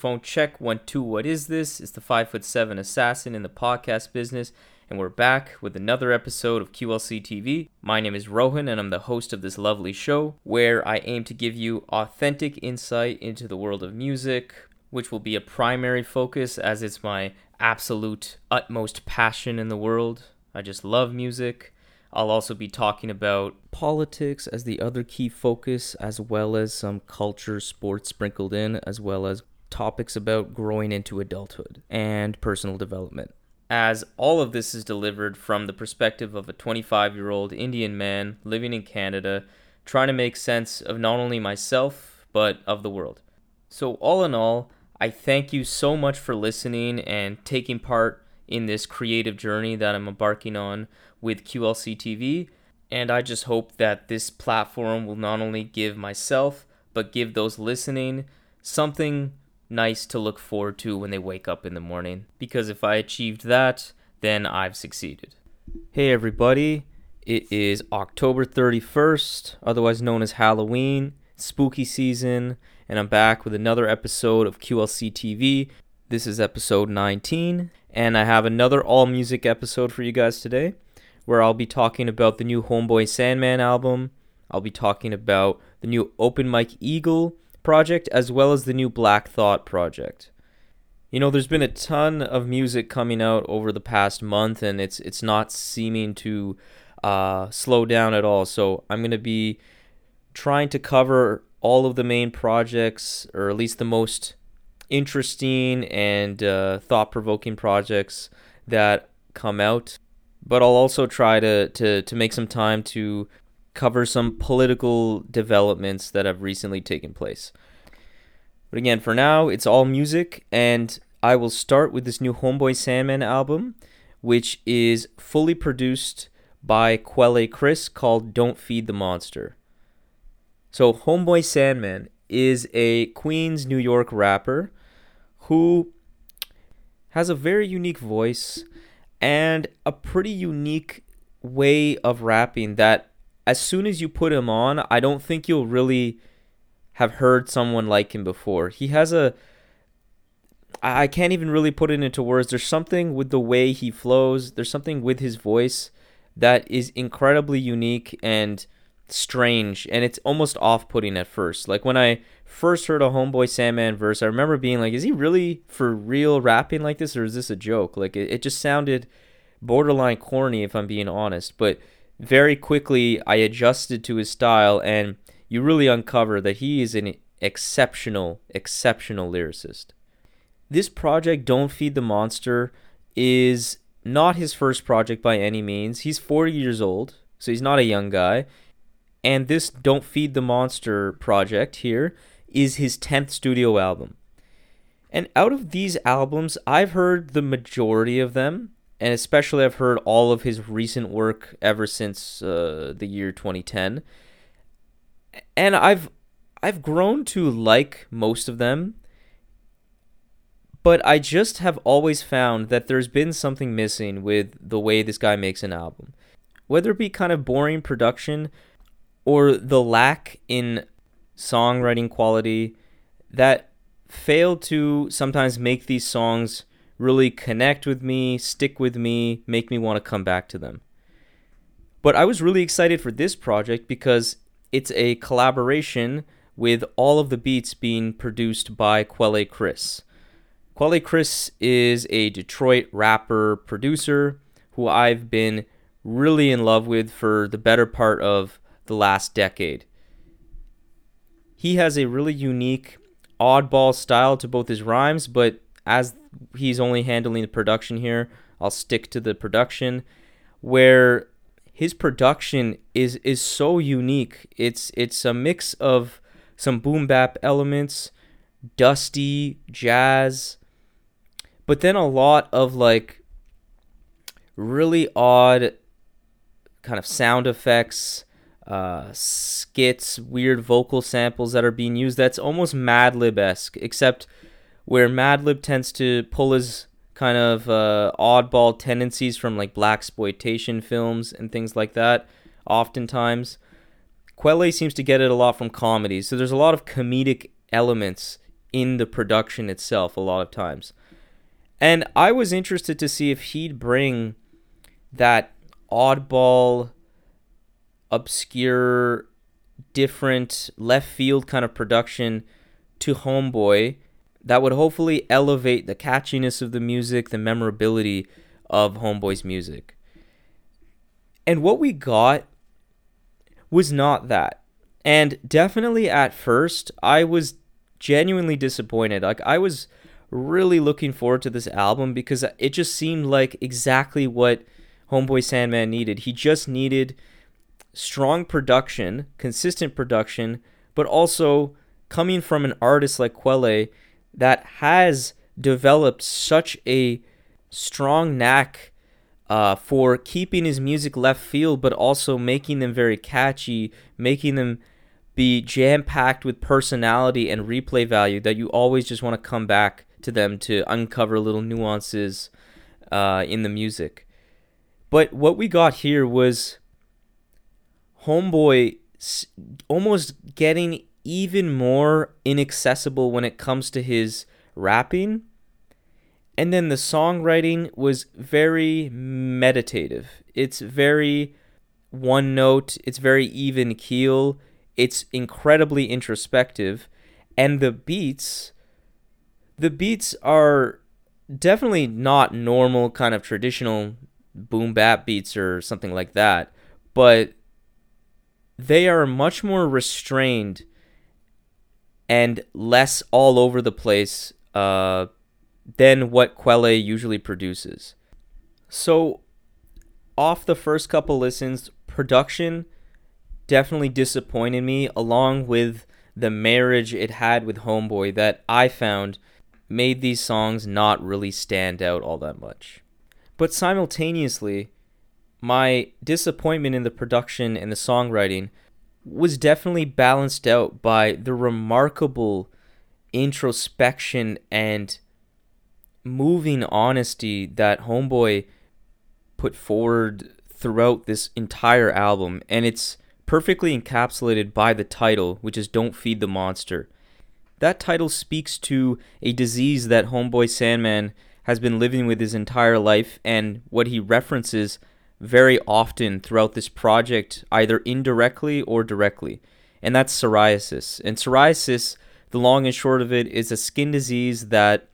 Microphone check one two. What is this? It's the five foot seven assassin in the podcast business, and we're back with another episode of QLC TV. My name is Rohan, and I'm the host of this lovely show where I aim to give you authentic insight into the world of music, which will be a primary focus as it's my absolute utmost passion in the world. I just love music. I'll also be talking about politics as the other key focus, as well as some culture, sports sprinkled in, as well as topics about growing into adulthood and personal development. As all of this is delivered from the perspective of a 25 year old Indian man living in Canada, trying to make sense of not only myself, but of the world. So, all in all, I thank you so much for listening and taking part in this creative journey that I'm embarking on with QLC TV. And I just hope that this platform will not only give myself, but give those listening something nice to look forward to when they wake up in the morning. Because if I achieved that, then I've succeeded. Hey, everybody. It is October 31st, otherwise known as Halloween, spooky season, and I'm back with another episode of QLC TV. This is episode 19, and I have another all music episode for you guys today where I'll be talking about the new Homeboy Sandman album. I'll be talking about the new Open Mike Eagle project as well as the new Black Thought project. You know, there's been a ton of music coming out over the past month, and it's it's not seeming to uh, slow down at all. So I'm gonna be trying to cover all of the main projects, or at least the most interesting and uh, thought-provoking projects that come out. But I'll also try to, to to make some time to cover some political developments that have recently taken place. But again, for now, it's all music, and I will start with this new Homeboy Sandman album, which is fully produced by Quelle Chris called Don't Feed the Monster. So, Homeboy Sandman is a Queens, New York rapper who has a very unique voice and a pretty unique way of rapping that as soon as you put him on, I don't think you'll really have heard someone like him before. He has a I can't even really put it into words. There's something with the way he flows, there's something with his voice that is incredibly unique and strange and it's almost off-putting at first. Like when I first heard a Homeboy Sandman verse, I remember being like, is he really for real rapping like this or is this a joke? Like it, it just sounded borderline corny if I'm being honest, but very quickly I adjusted to his style, and you really uncover that he is an exceptional, exceptional lyricist. This project, Don't Feed the Monster, is not his first project by any means. He's 40 years old, so he's not a young guy. And this Don't Feed the Monster project here is his 10th studio album. And out of these albums, I've heard the majority of them and especially I've heard all of his recent work ever since uh, the year 2010, and I've I've grown to like most of them, but I just have always found that there's been something missing with the way this guy makes an album, whether it be kind of boring production or the lack in songwriting quality that failed to sometimes make these songs really connect with me, stick with me, make me want to come back to them. But I was really excited for this project because it's a collaboration with all of the beats being produced by Quelle Chris. Quelle Chris is a Detroit rapper producer who I've been really in love with for the better part of the last decade. He has a really unique, oddball style to both his rhymes, but as he's only handling the production here, I'll stick to the production where his production is is so unique. It's it's a mix of some boom bap elements, dusty jazz, but then a lot of like really odd kind of sound effects, uh, skits, weird vocal samples that are being used. That's almost Madlib esque, except where Madlib tends to pull his kind of uh, oddball tendencies from like blaxploitation films and things like that. Oftentimes, Quelle seems to get it a lot from comedies. So there's a lot of comedic elements in the production itself a lot of times. And I was interested to see if he'd bring that oddball, obscure, different left field kind of production to Homeboy that would hopefully elevate the catchiness of the music, the memorability of Homeboy's music. And what we got was not that. And definitely at first, I was genuinely disappointed. Like, I was really looking forward to this album because it just seemed like exactly what Homeboy Sandman needed. He just needed strong production, consistent production, but also coming from an artist like Quelle that has developed such a strong knack uh, for keeping his music left field, but also making them very catchy, making them be jam packed with personality and replay value that you always just want to come back to them to uncover little nuances uh, in the music. But what we got here was Homeboy almost getting even more inaccessible when it comes to his rapping. And then the songwriting was very meditative. It's very one note, it's very even keel, it's incredibly introspective, and the beats the beats are definitely not normal kind of traditional boom bap beats or something like that, but they are much more restrained and less all over the place uh, than what Quelle usually produces. So, off the first couple listens, production definitely disappointed me, along with the marriage it had with Homeboy that I found made these songs not really stand out all that much. But simultaneously, my disappointment in the production and the songwriting was definitely balanced out by the remarkable introspection and moving honesty that Homeboy put forward throughout this entire album. And it's perfectly encapsulated by the title, which is Don't Feed the Monster. That title speaks to a disease that Homeboy Sandman has been living with his entire life and what he references very often throughout this project, either indirectly or directly, and that's psoriasis. And psoriasis, the long and short of it, is a skin disease that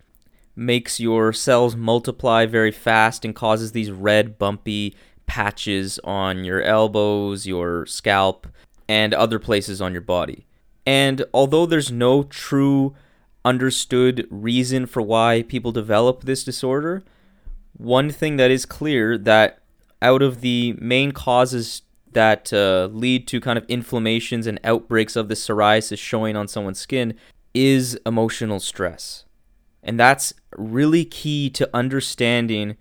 makes your cells multiply very fast and causes these red, bumpy patches on your elbows, your scalp, and other places on your body. And although there's no true understood reason for why people develop this disorder, one thing that is clear that out of the main causes that uh, lead to kind of inflammations and outbreaks of the psoriasis showing on someone's skin is emotional stress. And that's really key to understanding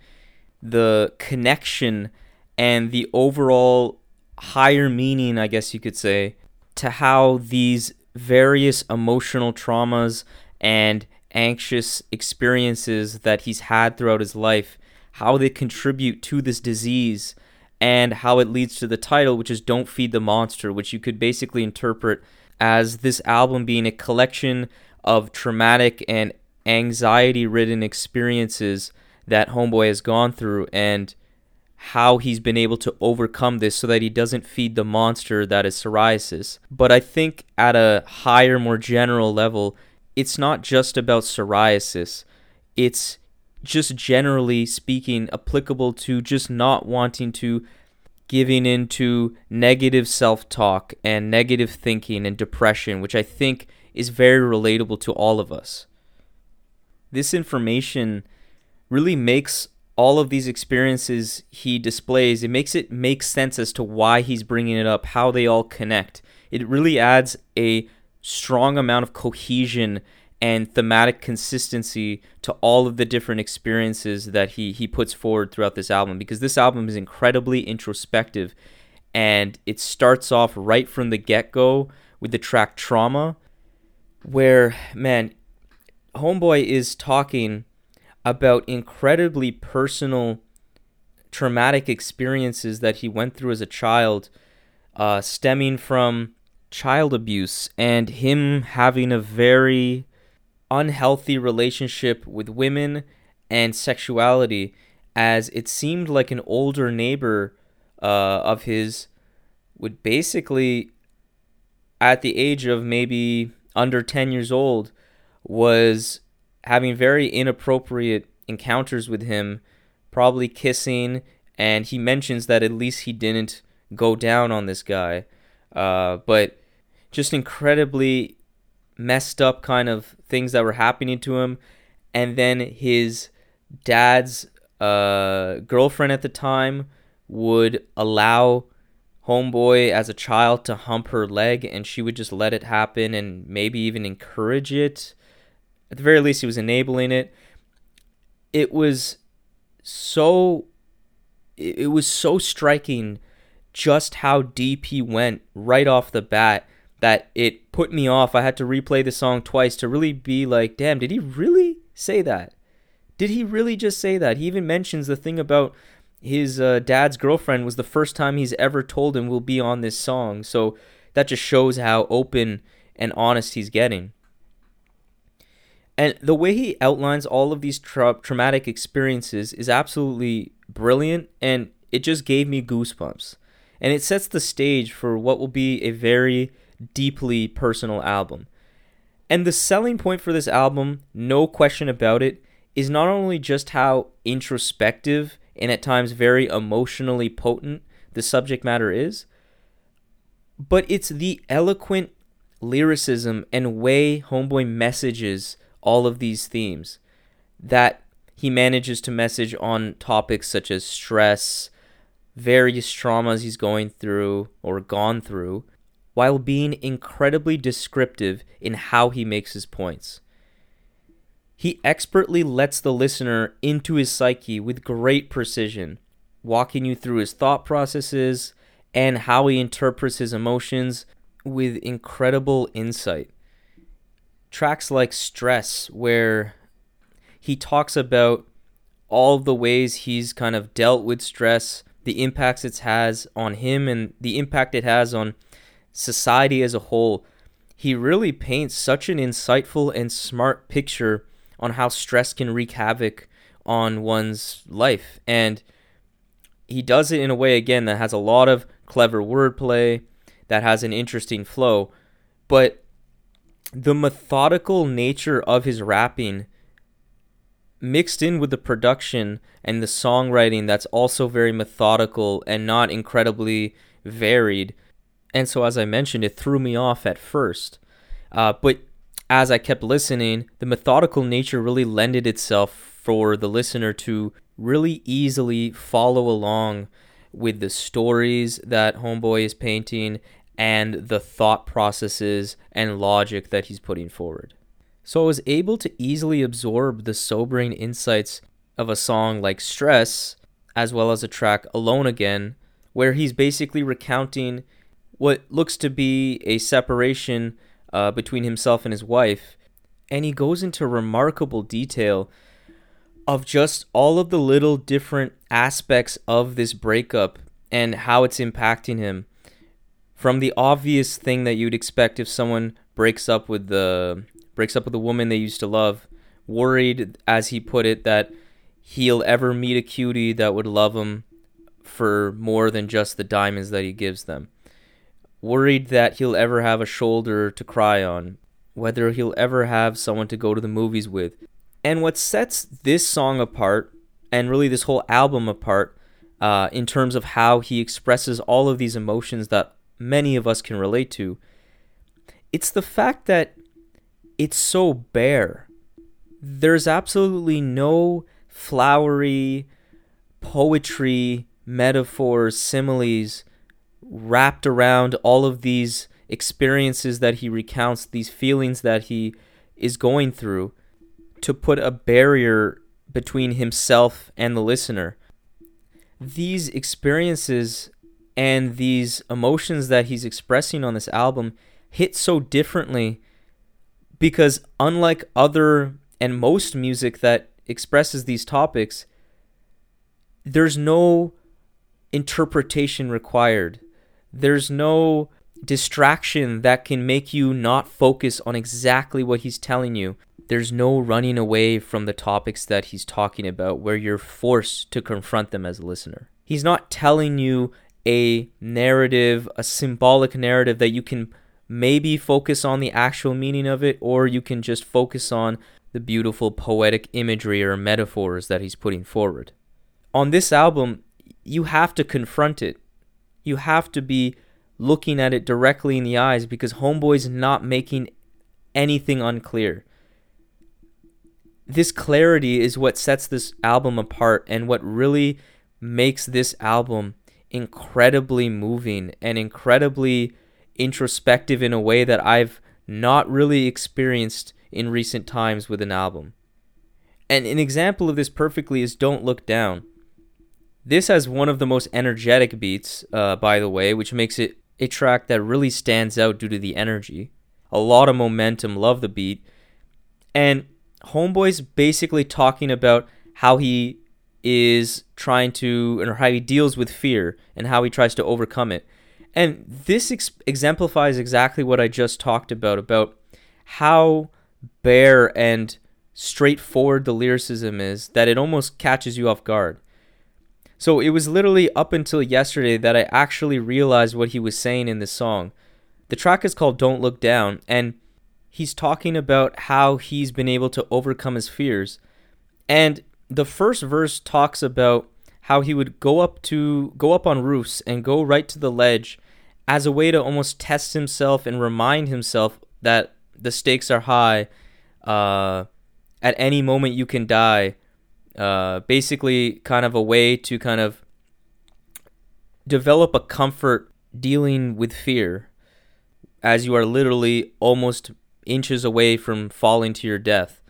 the connection and the overall higher meaning, I guess you could say, to how these various emotional traumas and anxious experiences that he's had throughout his life how they contribute to this disease and how it leads to the title, which is Don't Feed the Monster, which you could basically interpret as this album being a collection of traumatic and anxiety ridden experiences that Homeboy has gone through and how he's been able to overcome this so that he doesn't feed the monster that is psoriasis. But I think at a higher, more general level, it's not just about psoriasis. It's just generally speaking applicable to just not wanting to giving into negative self-talk and negative thinking and depression which i think is very relatable to all of us. This information really makes all of these experiences he displays it makes it make sense as to why he's bringing it up how they all connect. It really adds a strong amount of cohesion and thematic consistency to all of the different experiences that he he puts forward throughout this album because this album is incredibly introspective and it starts off right from the get-go with the track Trauma where man homeboy is talking about incredibly personal traumatic experiences that he went through as a child uh, stemming from child abuse and him having a very unhealthy relationship with women and sexuality, as it seemed like an older neighbor uh, of his would basically, at the age of maybe under 10 years old, was having very inappropriate encounters with him, probably kissing, and he mentions that at least he didn't go down on this guy. Uh, but just incredibly messed up kind of things that were happening to him. And then his dad's uh, girlfriend at the time would allow homeboy as a child to hump her leg and she would just let it happen and maybe even encourage it at the very least he was enabling it it was so it was so striking just how deep he went right off the bat that it put me off i had to replay the song twice to really be like damn did he really say that did he really just say that he even mentions the thing about his uh, dad's girlfriend was the first time he's ever told him we'll be on this song. So that just shows how open and honest he's getting. And the way he outlines all of these tra- traumatic experiences is absolutely brilliant, and it just gave me goosebumps. And it sets the stage for what will be a very deeply personal album. And the selling point for this album, no question about it, is not only just how introspective and at times very emotionally potent the subject matter is, but it's the eloquent lyricism and way Homeboy messages all of these themes that he manages to message on topics such as stress, various traumas he's going through or gone through, while being incredibly descriptive in how he makes his points. He expertly lets the listener into his psyche with great precision, walking you through his thought processes and how he interprets his emotions with incredible insight. Tracks like Stress, where he talks about all the ways he's kind of dealt with stress, the impacts it has on him, and the impact it has on society as a whole. He really paints such an insightful and smart picture on how stress can wreak havoc on one's life. And he does it in a way, again, that has a lot of clever wordplay, that has an interesting flow. But the methodical nature of his rapping mixed in with the production and the songwriting that's also very methodical and not incredibly varied. And so, as I mentioned, it threw me off at first. Uh, but as I kept listening, the methodical nature really lended itself for the listener to really easily follow along with the stories that Homeboy is painting and the thought processes and logic that he's putting forward. So I was able to easily absorb the sobering insights of a song like Stress, as well as a track Alone Again, where he's basically recounting what looks to be a separation uh, between himself and his wife. And he goes into remarkable detail of just all of the little different aspects of this breakup and how it's impacting him. From the obvious thing that you'd expect if someone breaks up with the breaks up with a woman they used to love, worried as he put it that he'll ever meet a cutie that would love him for more than just the diamonds that he gives them worried that he'll ever have a shoulder to cry on, whether he'll ever have someone to go to the movies with. And what sets this song apart, and really this whole album apart, uh, in terms of how he expresses all of these emotions that many of us can relate to, it's the fact that it's so bare. There's absolutely no flowery poetry, metaphors, similes wrapped around all of these experiences that he recounts, these feelings that he is going through, to put a barrier between himself and the listener. These experiences and these emotions that he's expressing on this album hit so differently because, unlike other and most music that expresses these topics, there's no interpretation required. There's no distraction that can make you not focus on exactly what he's telling you. there's no running away from the topics that he's talking about where you're forced to confront them as a listener. He's not telling you a narrative, a symbolic narrative that you can maybe focus on the actual meaning of it, or you can just focus on the beautiful poetic imagery or metaphors that he's putting forward. On this album, you have to confront it. You have to be looking at it directly in the eyes because Homeboy's not making anything unclear. This clarity is what sets this album apart and what really makes this album incredibly moving and incredibly introspective in a way that I've not really experienced in recent times with an album. And an example of this perfectly is Don't Look Down. This has one of the most energetic beats, uh, by the way, which makes it a track that really stands out due to the energy. A lot of momentum, love the beat. And Homeboy's basically talking about how he is trying to, or how he deals with fear and how he tries to overcome it. And this ex- exemplifies exactly what I just talked about about how bare and straightforward the lyricism is that it almost catches you off guard. So it was literally up until yesterday that I actually realized what he was saying in this song. The track is called Don't Look Down, and he's talking about how he's been able to overcome his fears. And the first verse talks about how he would go up to go up on roofs and go right to the ledge as a way to almost test himself and remind himself that the stakes are high. Uh, at any moment you can die. Uh, basically, kind of a way to kind of develop a comfort dealing with fear as you are literally almost inches away from falling to your death.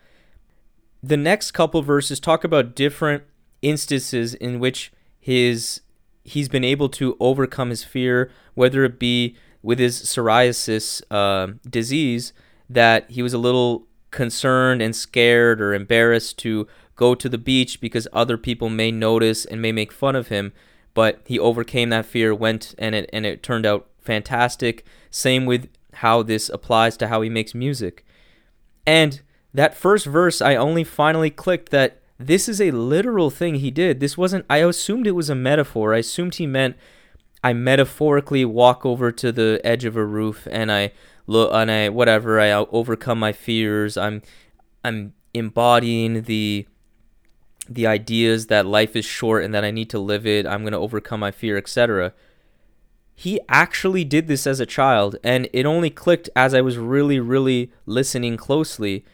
The next couple verses talk about different instances in which his he's been able to overcome his fear, whether it be with his psoriasis uh, disease, that he was a little concerned and scared or embarrassed to go to the beach because other people may notice and may make fun of him. But he overcame that fear, went and it and it turned out fantastic. Same with how this applies to how he makes music. And that first verse, I only finally clicked that this is a literal thing he did. This wasn't, I assumed it was a metaphor. I assumed he meant I metaphorically walk over to the edge of a roof and I look and I whatever I overcome my fears. I'm I'm embodying the the ideas that life is short and that I need to live it. I'm going to overcome my fear, etc. He actually did this as a child and it only clicked as I was really really listening closely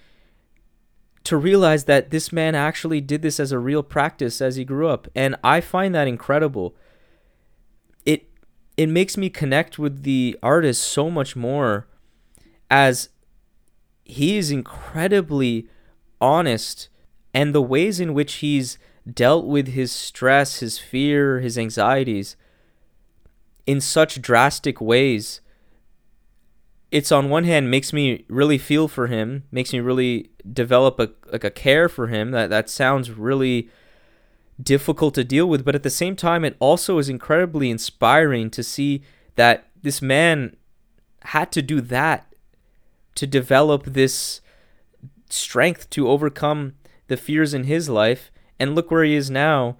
to realize that this man actually did this as a real practice as he grew up and i find that incredible it it makes me connect with the artist so much more as he is incredibly honest and the ways in which he's dealt with his stress his fear his anxieties in such drastic ways it's on one hand makes me really feel for him, makes me really develop a like a care for him. That that sounds really difficult to deal with, but at the same time it also is incredibly inspiring to see that this man had to do that to develop this strength to overcome the fears in his life and look where he is now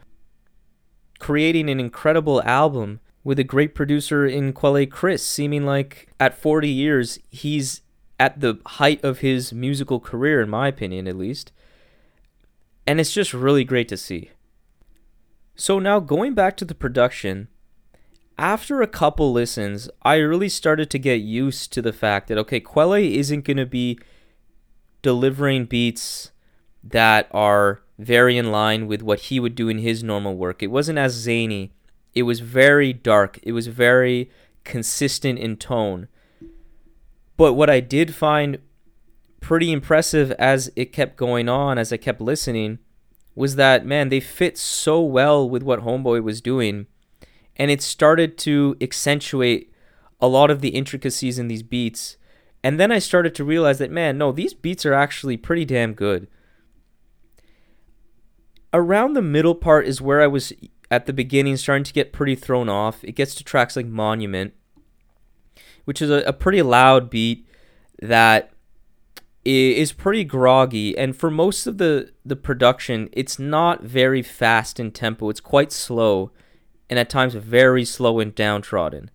creating an incredible album with a great producer in Quelle Chris, seeming like at 40 years, he's at the height of his musical career, in my opinion, at least. And it's just really great to see. So, now going back to the production, after a couple listens, I really started to get used to the fact that, okay, Quelle isn't going to be delivering beats that are very in line with what he would do in his normal work. It wasn't as zany it was very dark. It was very consistent in tone. But what I did find pretty impressive as it kept going on, as I kept listening, was that, man, they fit so well with what Homeboy was doing. And it started to accentuate a lot of the intricacies in these beats. And then I started to realize that, man, no, these beats are actually pretty damn good. Around the middle part is where I was at the beginning starting to get pretty thrown off. It gets to tracks like Monument, which is a, a pretty loud beat that is pretty groggy. And for most of the the production it's not very fast in tempo. It's quite slow and at times very slow and downtrodden.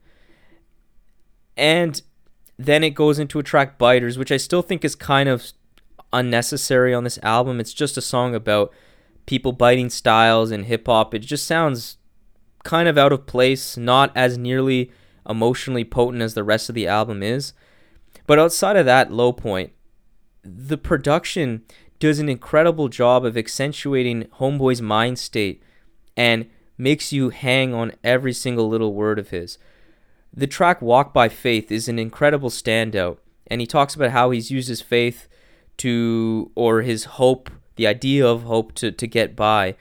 And then it goes into a track biters which i still think is kind of unnecessary on this album. It's just a song about people biting styles and hip hop it just sounds kind of out of place not as nearly emotionally potent as the rest of the album is but outside of that low point the production does an incredible job of accentuating Homeboy's mind state and makes you hang on every single little word of his. The track Walk by Faith is an incredible standout, and he talks about how he's used his faith to, or his hope, the idea of hope to, to get by.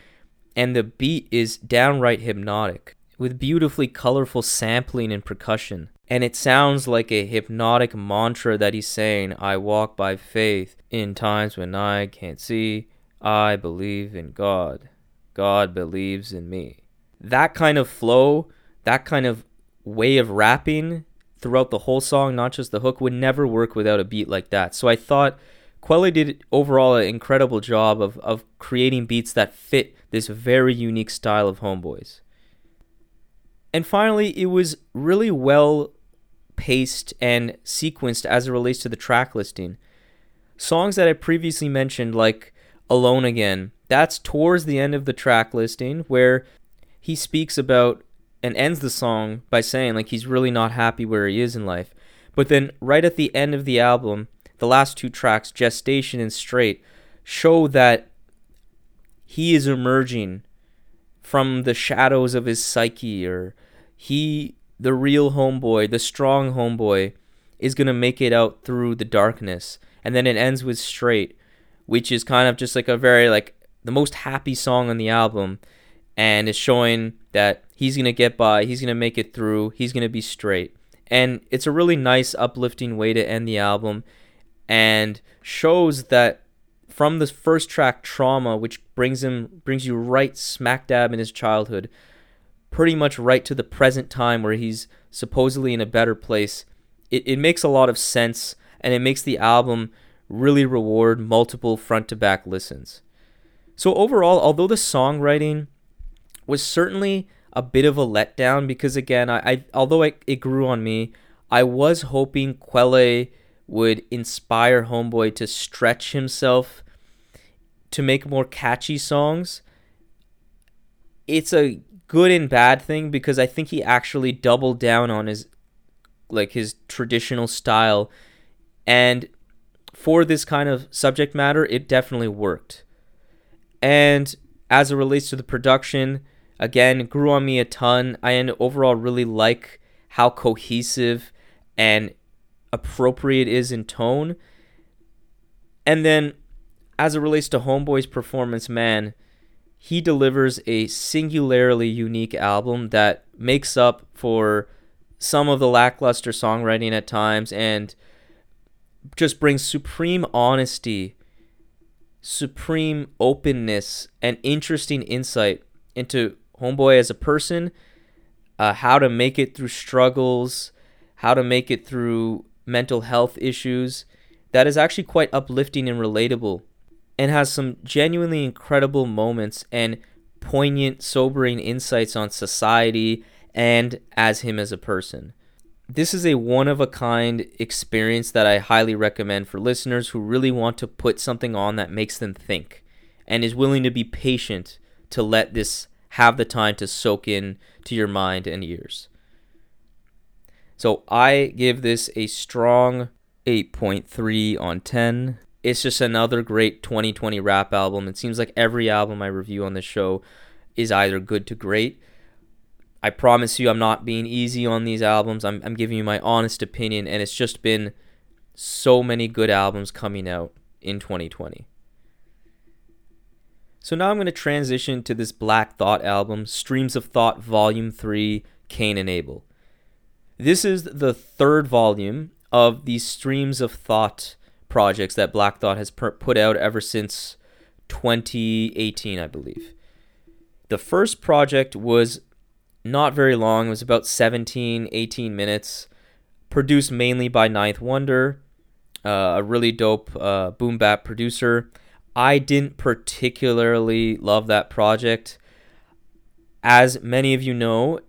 And the beat is downright hypnotic, with beautifully colorful sampling and percussion. And it sounds like a hypnotic mantra that he's saying I walk by faith in times when I can't see. I believe in God. God believes in me. That kind of flow, that kind of way of rapping throughout the whole song, not just the hook, would never work without a beat like that. So I thought Quelle did overall an incredible job of, of creating beats that fit this very unique style of Homeboys. And finally, it was really well paced, and sequenced as it relates to the track listing. Songs that I previously mentioned, like Alone Again, that's towards the end of the track listing where he speaks about and ends the song by saying like he's really not happy where he is in life. But then right at the end of the album, the last two tracks, Gestation and Straight, show that he is emerging from the shadows of his psyche or he the real homeboy, the strong homeboy, is going to make it out through the darkness. And then it ends with Straight, which is kind of just like a very, like, the most happy song on the album. And it's showing that he's going to get by, he's going to make it through, he's going to be straight. And it's a really nice, uplifting way to end the album and shows that from the first track, Trauma, which brings him brings you right smack dab in his childhood, pretty much right to the present time where he's supposedly in a better place. It, it makes a lot of sense and it makes the album really reward multiple front to back listens. So, overall, although the songwriting was certainly a bit of a letdown because, again, I, I although it, it grew on me, I was hoping Quelle would inspire Homeboy to stretch himself to make more catchy songs. It's a good and bad thing because I think he actually doubled down on his like his traditional style and for this kind of subject matter it definitely worked. And as it relates to the production, again, grew on me a ton. I overall really like how cohesive and appropriate is in tone. And then as it relates to Homeboy's performance, man, he delivers a singularly unique album that makes up for some of the lackluster songwriting at times and just brings supreme honesty, supreme openness, and interesting insight into Homeboy as a person, uh, how to make it through struggles, how to make it through mental health issues. That is actually quite uplifting and relatable and has some genuinely incredible moments and poignant, sobering insights on society and as him as a person. This is a one of a kind experience that I highly recommend for listeners who really want to put something on that makes them think and is willing to be patient to let this have the time to soak in to your mind and ears. So I give this a strong 8.3 on 10 it's just another great 2020 rap album. It seems like every album I review on this show is either good to great. I promise you, I'm not being easy on these albums. I'm, I'm giving you my honest opinion, and it's just been so many good albums coming out in 2020. So now I'm going to transition to this Black Thought album, Streams of Thought Volume 3, Cane and Abel. This is the third volume of these Streams of Thought projects that Black Thought has put out ever since 2018, I believe. The first project was not very long, it was about 17, 18 minutes, produced mainly by Ninth Wonder. uh, a really dope uh, boom bap producer. I didn't particularly love that project. As many of you know,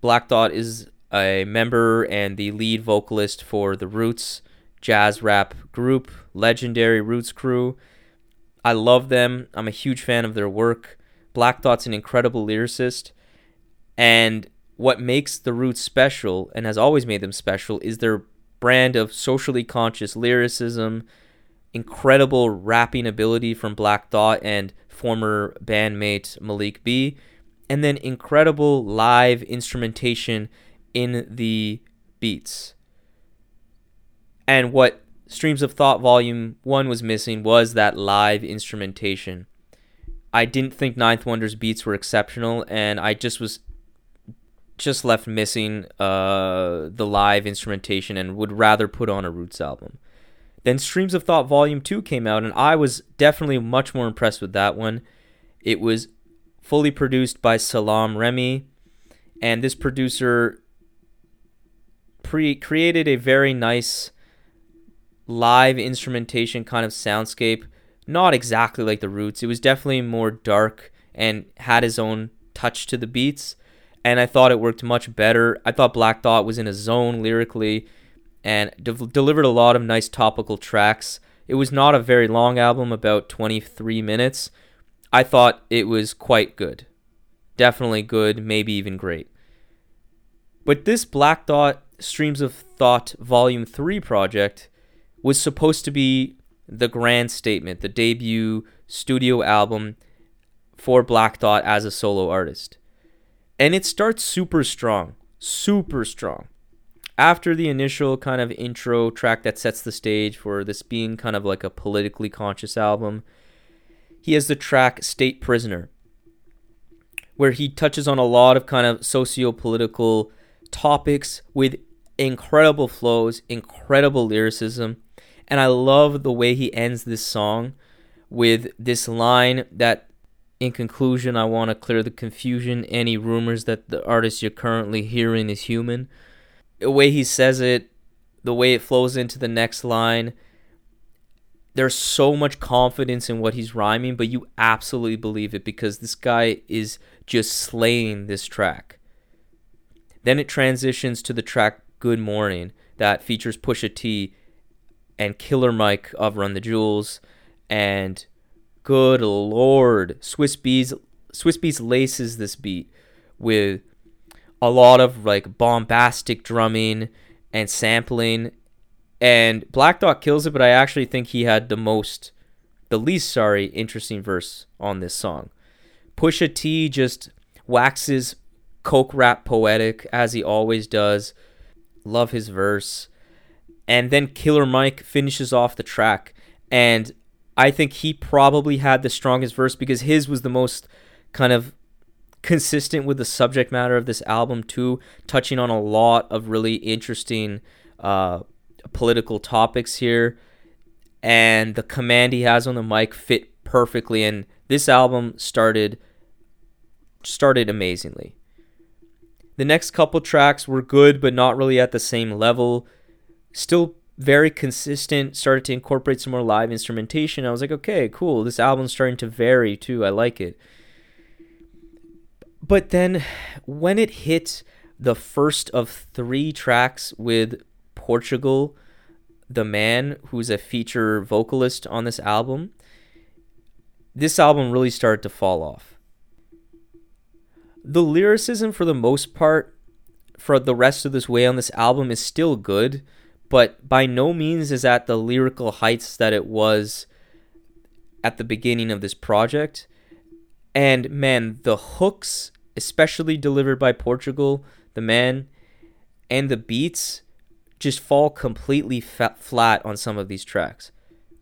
Black Thought is a member and the lead vocalist for the Roots jazz rap group, legendary Roots crew. I love them. I'm a huge fan of their work. Black Thought's an incredible lyricist. And what makes the Roots special and has always made them special is their brand of socially conscious lyricism, incredible rapping ability from Black Thought and former bandmate Malik B, and then incredible live instrumentation in the beats. And what Streams of Thought Volume 1 was missing was that live instrumentation. I didn't think Ninth Wonder's beats were exceptional, and I just was just left missing uh, the live instrumentation and would rather put on a Roots album. Then Streams of Thought Volume 2 came out, and I was definitely much more impressed with that one. It was fully produced by Salam Remi, and this producer pre- created a very nice live instrumentation kind of soundscape. Not exactly like the Roots, it was definitely more dark and had his own touch to the beats and I thought it worked much better. I thought Black Thought was in a zone lyrically and de- delivered a lot of nice topical tracks. It was not a very long album, about 23 minutes. I thought it was quite good. Definitely good, maybe even great. But this Black Thought Streams of Thought Volume 3 project was supposed to be the grand statement, the debut studio album for Black Thought as a solo artist. And it starts super strong, super strong. After the initial kind of intro track that sets the stage for this being kind of like a politically conscious album, he has the track State Prisoner, where he touches on a lot of kind of socio political topics with incredible flows, incredible lyricism. And I love the way he ends this song with this line that in conclusion, I want to clear the confusion. Any rumors that the artist you're currently hearing is human. The way he says it, the way it flows into the next line, there's so much confidence in what he's rhyming, but you absolutely believe it because this guy is just slaying this track. Then it transitions to the track Good Morning that features Pusha T and Killer Mike of Run the Jewels and Good lord, Swizz Beatz Swizz Beatz laces this beat with a lot of like bombastic drumming and sampling, and Black Thought kills it. But I actually think he had the most, the least sorry, interesting verse on this song. Pusha T just waxes coke rap poetic as he always does. Love his verse. And then Killer Mike finishes off the track. And I think he probably had the strongest verse because his was the most kind of consistent with the subject matter of this album too, touching on a lot of really interesting uh, political topics here, and the command he has on the mic fit perfectly. And this album started started amazingly. The next couple tracks were good, but not really at the same level. Still very consistent, started to incorporate some more live instrumentation. I was like, okay, cool. This album's starting to vary too. I like it. But then when it hit the first of three tracks with Portugal, the man who's a feature vocalist on this album, this album really started to fall off. The lyricism, for the most part, for the rest of this way on this album is still good but by no means is at the lyrical heights that it was at the beginning of this project. And man, the hooks, especially delivered by Portugal, the man, and the beats just fall completely flat on some of these tracks.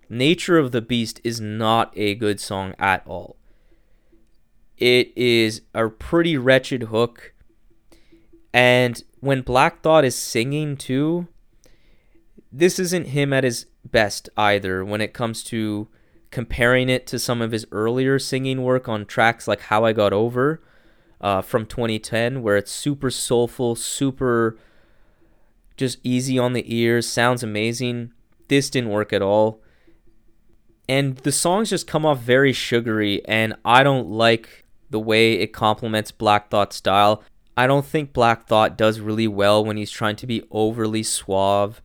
Nature of the Beast is not a good song at all. It is a pretty wretched hook. And when Black Thought is singing too, this isn't him at his best either when it comes to comparing it to some of his earlier singing work on tracks like How I Got Over uh, from 2010, where it's super soulful, super just easy on the ears, sounds amazing. this didn't work at all. And the songs just come off very sugary, and I don't like the way it complements Black Thought's style. I don't think Black Thought does really well when he's trying to be overly suave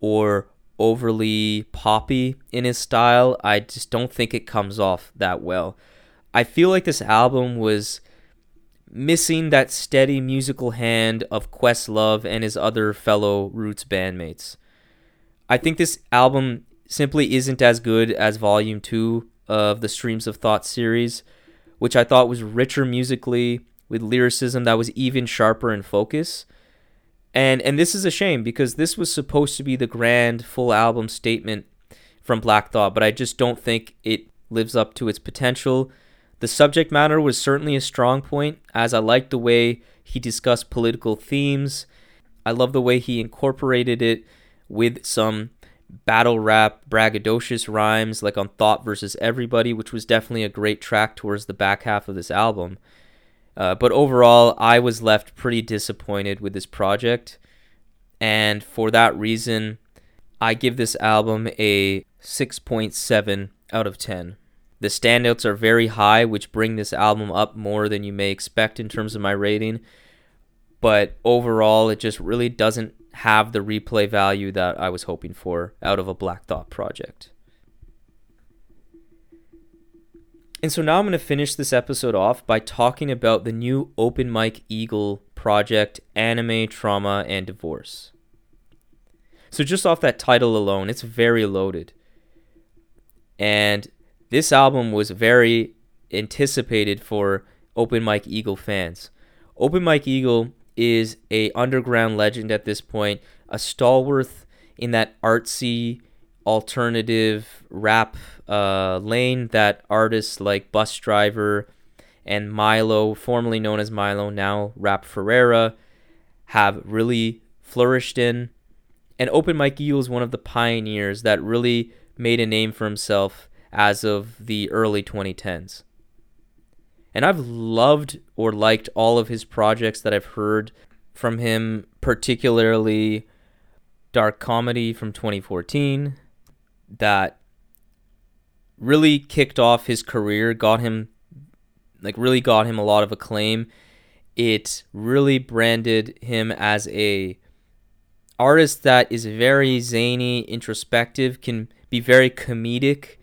or overly poppy in his style. I just don't think it comes off that well. I feel like this album was missing that steady musical hand of Questlove and his other fellow Roots bandmates. I think this album simply isn't as good as Volume 2 of the Streams of Thought series, which I thought was richer musically with lyricism that was even sharper in focus. And and this is a shame because this was supposed to be the grand full album statement from Black Thought, but I just don't think it lives up to its potential. The subject matter was certainly a strong point, as I liked the way he discussed political themes. I love the way he incorporated it with some battle rap, braggadocious rhymes like on Thought versus Everybody, which was definitely a great track towards the back half of this album. Uh, but overall, I was left pretty disappointed with this project. And for that reason, I give this album a 6.7 out of 10. The standouts are very high, which bring this album up more than you may expect in terms of my rating. But overall, it just really doesn't have the replay value that I was hoping for out of a Black Thought project. And so now I'm going to finish this episode off by talking about the new Open Mike Eagle project, Anime, Trauma, and Divorce. So, just off that title alone, it's very loaded. And this album was very anticipated for Open Mike Eagle fans. Open Mike Eagle is a underground legend at this point, a stalwart in that artsy alternative rap uh, lane that artists like Busdriver and Milo, formerly known as Milo, now Rap Ferreira, have really flourished in. And Open Mike Eagle is one of the pioneers that really made a name for himself as of the early 2010s. And I've loved or liked all of his projects that I've heard from him, particularly Dark Comedy from 2014, that really kicked off his career, got him like really got him a lot of acclaim. It really branded him as a artist that is very zany, introspective, can be very comedic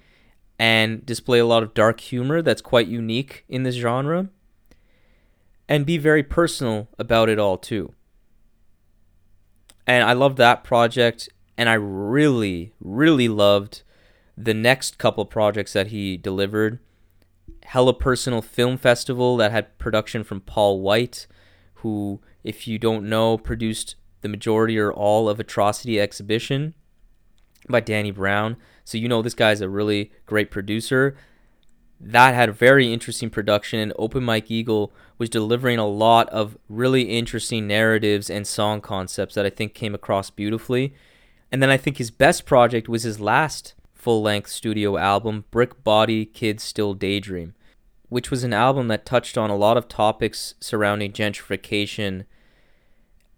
and display a lot of dark humor that's quite unique in this genre and be very personal about it all too. And I loved that project and I really really loved the next couple projects that he delivered. Hella Personal Film Festival that had production from Paul White, who if you don't know produced the majority or all of Atrocity Exhibition by Danny Brown. So you know this guy's a really great producer. That had a very interesting production, and Open Mike Eagle was delivering a lot of really interesting narratives and song concepts that I think came across beautifully. And then I think his best project was his last full length studio album, Brick Body Kids Still Daydream, which was an album that touched on a lot of topics surrounding gentrification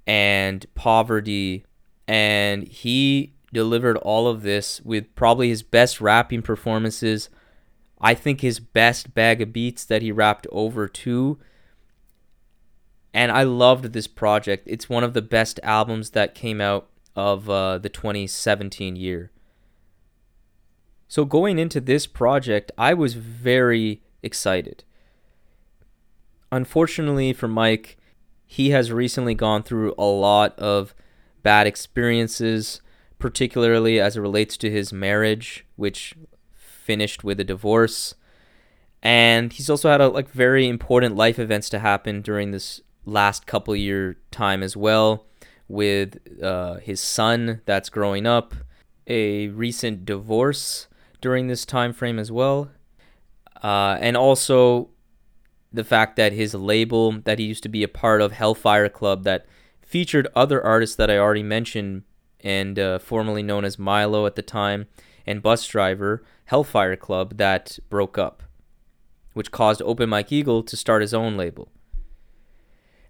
and poverty. And he delivered all of this with probably his best rapping performances. I think his best bag of beats that he rapped over too. And I loved this project. It's one of the best albums that came out of uh, the 2017 year. So going into this project, I was very excited. Unfortunately for Mike, he has recently gone through a lot of bad experiences particularly as it relates to his marriage, which finished with a divorce. And he's also had a like very important life events to happen during this last couple year time as well, with uh, his son that's growing up, a recent divorce during this time frame as well, uh, and also the fact that his label that he used to be a part of, Hellfire Club, that featured other artists that I already mentioned and uh, formerly known as Milo at the time, and Busdriver Hellfire Club, that broke up, which caused Open Mike Eagle to start his own label.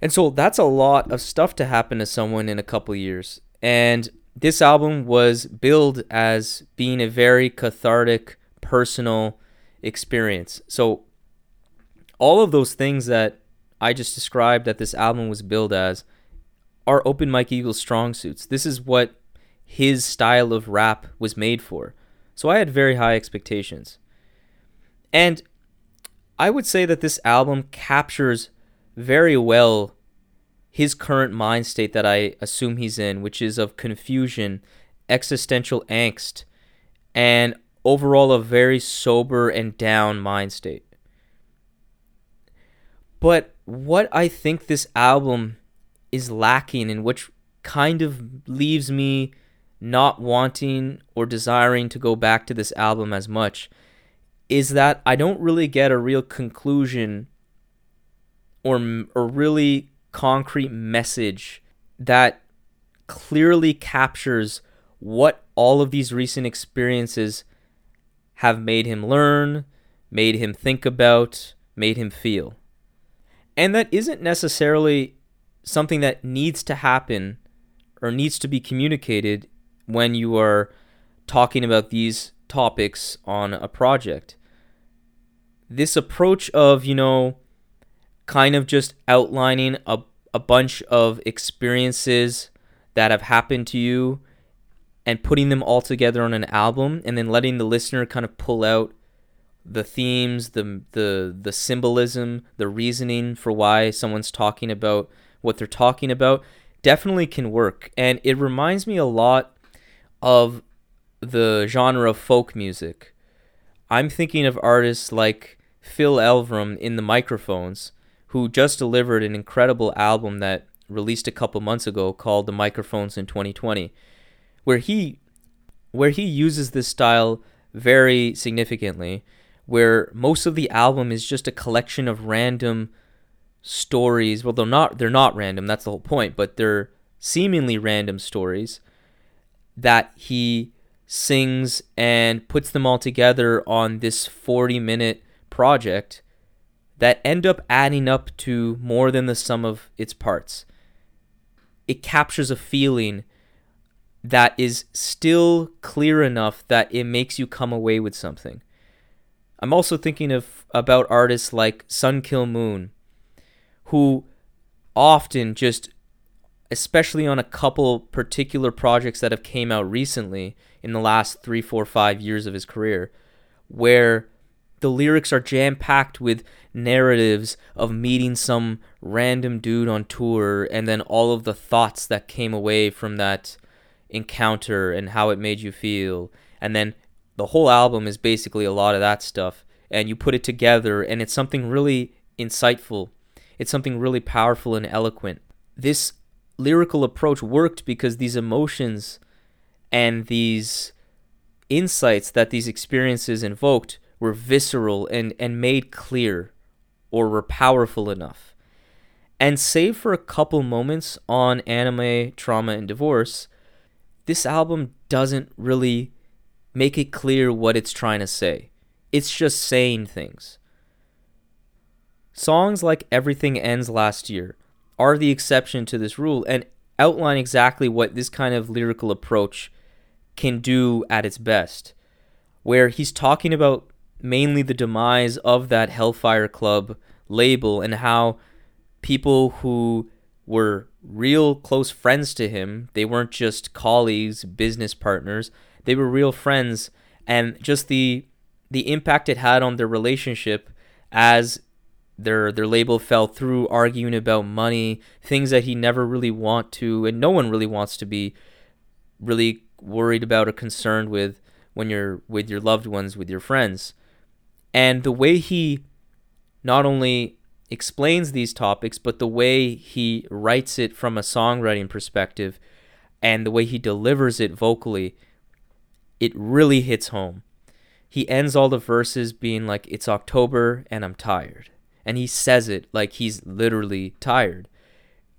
And so that's a lot of stuff to happen to someone in a couple years. And this album was billed as being a very cathartic, personal experience. So, all of those things that I just described that this album was billed as are Open Mike Eagle's strong suits. This is what his style of rap was made for. So, I had very high expectations. And I would say that this album captures very well his current mind state that I assume he's in, which is of confusion, existential angst, and overall a very sober and down mind state. But what I think this album is lacking, and which kind of leaves me not wanting or desiring to go back to this album as much, is that I don't really get a real conclusion or a really concrete message that clearly captures what all of these recent experiences have made him learn, made him think about, made him feel. And that isn't necessarily something that needs to happen or needs to be communicated when you are talking about these topics on a project. This approach of, you know, kind of just outlining a, a bunch of experiences that have happened to you and putting them all together on an album and then letting the listener kind of pull out the themes, the the the symbolism, the reasoning for why someone's talking about what they're talking about definitely can work. And it reminds me a lot of the genre of folk music. I'm thinking of artists like Phil Elverum in the microphones who just delivered an incredible album that released a couple months ago called The Microphones in 2020, where he where he uses this style very significantly, where most of the album is just a collection of random stories. Well, they're not they're not random, that's the whole point, but they're seemingly random stories that he sings and puts them all together on this 40 minute project that end up adding up to more than the sum of its parts. It captures a feeling that is still clear enough that it makes you come away with something. I'm also thinking of about artists like Sun Kil Moon, who often just especially on a couple particular projects that have came out recently in the last three, four, five years of his career, where the lyrics are jam packed with narratives of meeting some random dude on tour and then all of the thoughts that came away from that encounter and how it made you feel. And then the whole album is basically a lot of that stuff. And you put it together and it's something really insightful. It's something really powerful and eloquent. This lyrical approach worked because these emotions and these insights that these experiences invoked were visceral and, and made clear or were powerful enough. And save for a couple moments on anime, trauma, and divorce, this album doesn't really make it clear what it's trying to say. It's just saying things. Songs like Everything Ends Last Year are the exception to this rule and outline exactly what this kind of lyrical approach can do at its best, where he's talking about mainly the demise of that Hellfire Club label and how people who were real close friends to him, they weren't just colleagues, business partners, they were real friends and just the the impact it had on their relationship as their their label fell through arguing about money, things that he never really want to and no one really wants to be really worried about or concerned with when you're with your loved ones, with your friends. And the way he not only explains these topics, but the way he writes it from a songwriting perspective and the way he delivers it vocally, it really hits home. He ends all the verses being like, It's October and I'm tired. And he says it like he's literally tired.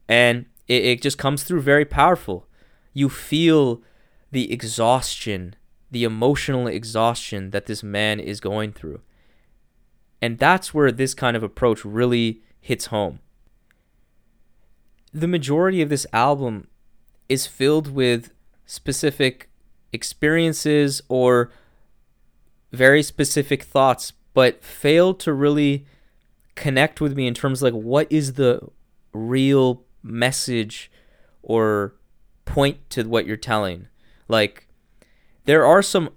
And it, it just comes through very powerful. You feel the exhaustion, the emotional exhaustion that this man is going through. And that's where this kind of approach really hits home. The majority of this album is filled with specific experiences or very specific thoughts, but failed to really connect with me in terms of like what is the real message or point to what you're telling. Like there are some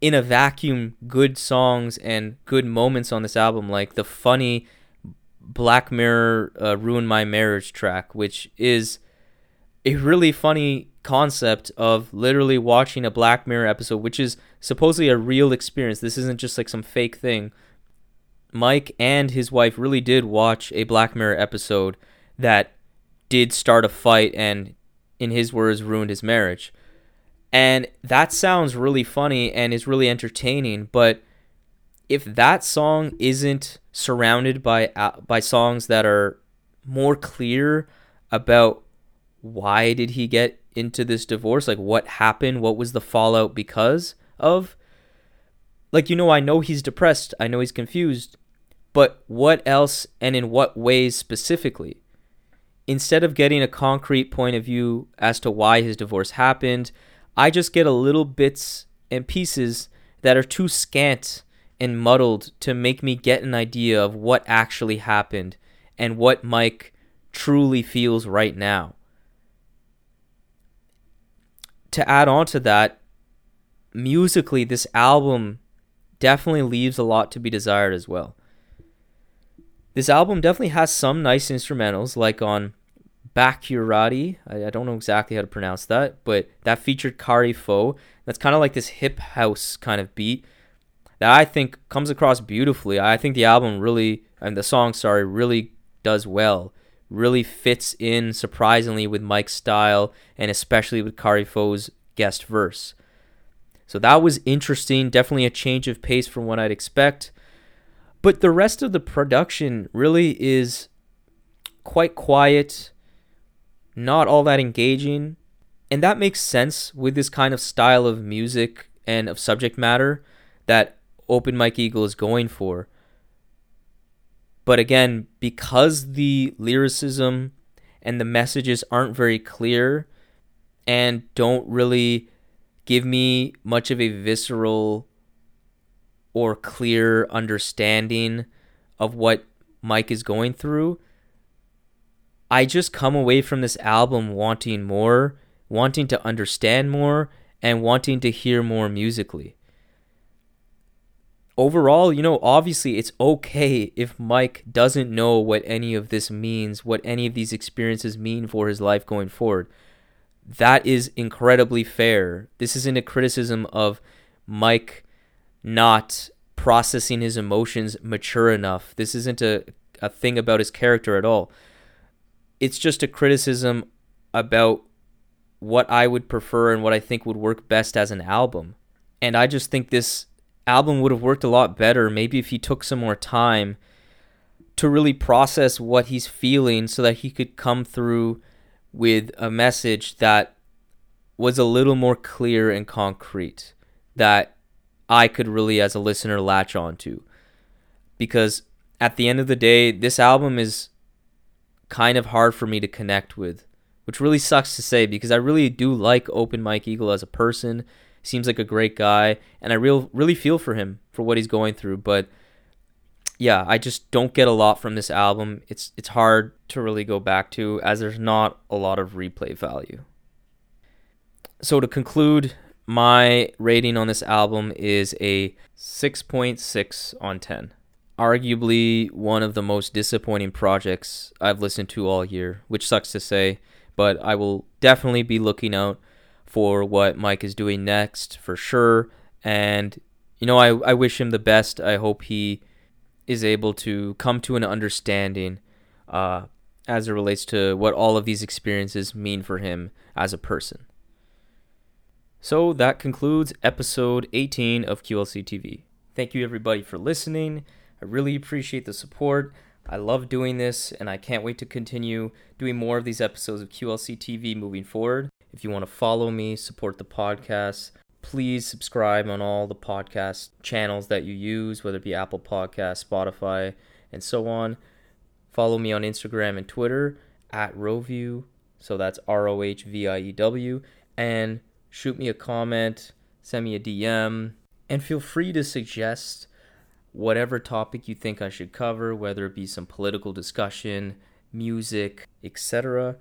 in a vacuum good songs and good moments on this album like the funny Black Mirror uh, Ruin My Marriage track, which is a really funny concept of literally watching a Black Mirror episode, which is supposedly a real experience. This isn't just like some fake thing. Mike and his wife really did watch a Black Mirror episode that did start a fight and, in his words, ruined his marriage. And that sounds really funny and is really entertaining, but if that song isn't surrounded by uh, by songs that are more clear about why did he get into this divorce, like what happened, what was the fallout because of like you know I know he's depressed, I know he's confused, but what else and in what ways specifically? Instead of getting a concrete point of view as to why his divorce happened, I just get a little bits and pieces that are too scant and muddled to make me get an idea of what actually happened and what Mike truly feels right now. To add on to that, musically, this album definitely leaves a lot to be desired as well. This album definitely has some nice instrumentals, like on Bakurati. I, I don't know exactly how to pronounce that, but that featured Kari Faux. That's kind of like this hip house kind of beat that I think comes across beautifully. I think the album really, and the song, sorry, really does well. Really fits in surprisingly with Mike's style and especially with Kari Faux's guest verse. So that was interesting. Definitely a change of pace from what I'd expect. But the rest of the production really is quite quiet, not all that engaging. And that makes sense with this kind of style of music and of subject matter that Open Mike Eagle is going for. But again, because the lyricism and the messages aren't very clear and don't really give me much of a visceral or clear understanding of what Mike is going through, I just come away from this album wanting more, wanting to understand more, and wanting to hear more musically overall, you know, obviously it's okay if Mike doesn't know what any of this means, what any of these experiences mean for his life going forward. That is incredibly fair. This isn't a criticism of Mike not processing his emotions mature enough. This isn't a, a thing about his character at all. It's just a criticism about what I would prefer and what I think would work best as an album. And I just think this album would have worked a lot better maybe if he took some more time to really process what he's feeling so that he could come through with a message that was a little more clear and concrete that I could really as a listener latch onto because at the end of the day this album is kind of hard for me to connect with which really sucks to say because I really do like Open Mike Eagle as a person seems like a great guy, and I real really feel for him for what he's going through. But yeah, I just don't get a lot from this album. It's it's hard to really go back to as there's not a lot of replay value. So to conclude, my rating on this album is a 6.6 on 10. Arguably one of the most disappointing projects I've listened to all year, which sucks to say, but I will definitely be looking out for what Mike is doing next for sure. And, you know, I, I wish him the best. I hope he is able to come to an understanding uh, as it relates to what all of these experiences mean for him as a person. So that concludes episode 18 of QLC TV. Thank you everybody for listening. I really appreciate the support. I love doing this and I can't wait to continue doing more of these episodes of QLC TV moving forward. If you want to follow me, support the podcast, please subscribe on all the podcast channels that you use, whether it be Apple Podcast, Spotify, and so on. Follow me on Instagram and Twitter at Rohview. So that's R O H V I E W. And shoot me a comment, send me a DM, and feel free to suggest whatever topic you think I should cover, whether it be some political discussion, music, etc.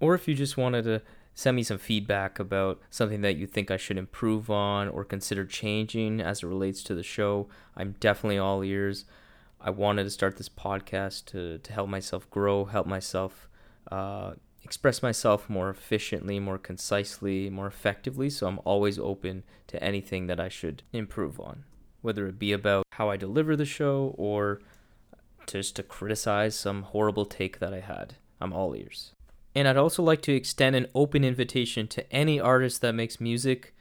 Or if you just wanted to send me some feedback about something that you think I should improve on or consider changing as it relates to the show, I'm definitely all ears. I wanted to start this podcast to, to help myself grow, help myself uh, express myself more efficiently, more concisely, more effectively. So I'm always open to anything that I should improve on whether it be about how I deliver the show or just to criticize some horrible take that I had. I'm all ears. And I'd also like to extend an open invitation to any artist that makes music.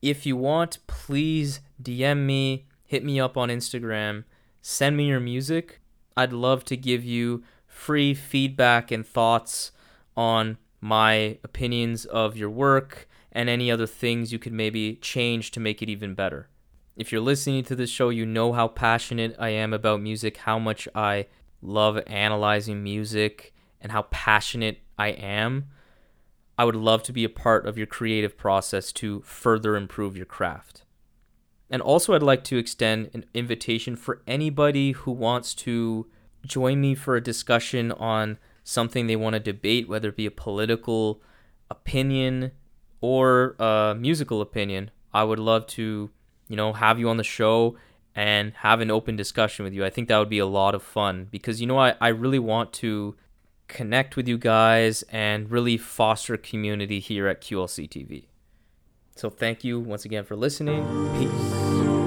If you want, please DM me, hit me up on Instagram, send me your music. I'd love to give you free feedback and thoughts on my opinions of your work and any other things you could maybe change to make it even better if you're listening to this show, you know how passionate I am about music, how much I love analyzing music, and how passionate I am. I would love to be a part of your creative process to further improve your craft. And also, I'd like to extend an invitation for anybody who wants to join me for a discussion on something they want to debate, whether it be a political opinion or a musical opinion. I would love to you know, have you on the show and have an open discussion with you. I think that would be a lot of fun because, you know, I, I really want to connect with you guys and really foster community here at QLC TV. So thank you once again for listening. Peace.